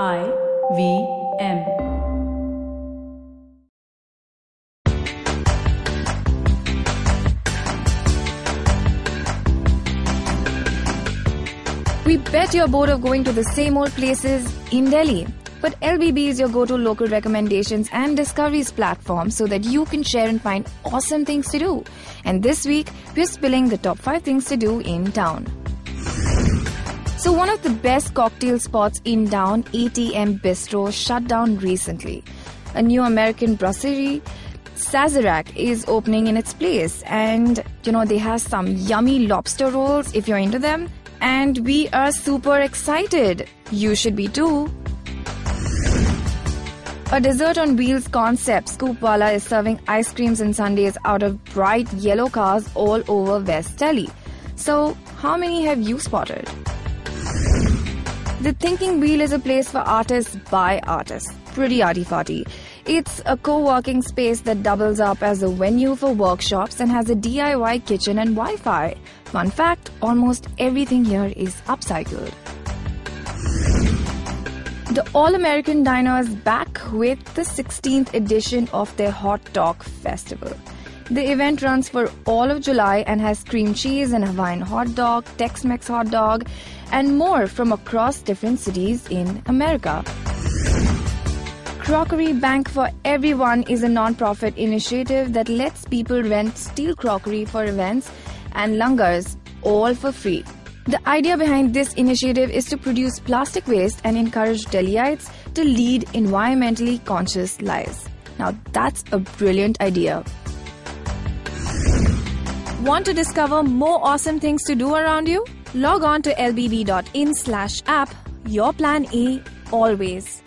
I V M. We bet you're bored of going to the same old places in Delhi. But LBB is your go to local recommendations and discoveries platform so that you can share and find awesome things to do. And this week, we're spilling the top 5 things to do in town. So, one of the best cocktail spots in town, ATM Bistro, shut down recently. A new American brasserie, Sazerac, is opening in its place. And, you know, they have some yummy lobster rolls if you're into them. And we are super excited. You should be too. A dessert on wheels concept, Scoopwala is serving ice creams and sundaes out of bright yellow cars all over West Delhi. So, how many have you spotted? The Thinking Wheel is a place for artists by artists. Pretty arty farty. It's a co working space that doubles up as a venue for workshops and has a DIY kitchen and Wi Fi. Fun fact almost everything here is upcycled. The All American Diner is back with the 16th edition of their Hot Dog Festival. The event runs for all of July and has cream cheese and Hawaiian hot dog, Tex Mex hot dog, and more from across different cities in America. Crockery Bank for Everyone is a non-profit initiative that lets people rent steel crockery for events and langars, all for free. The idea behind this initiative is to produce plastic waste and encourage Delhiites to lead environmentally conscious lives. Now, that's a brilliant idea. Want to discover more awesome things to do around you? Log on to lbb.in slash app. Your plan A always.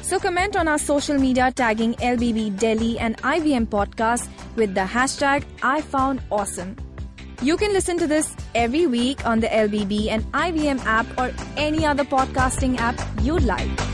So comment on our social media tagging LBB Delhi and IVM podcast with the hashtag I found awesome. You can listen to this every week on the LBB and IVM app or any other podcasting app you'd like.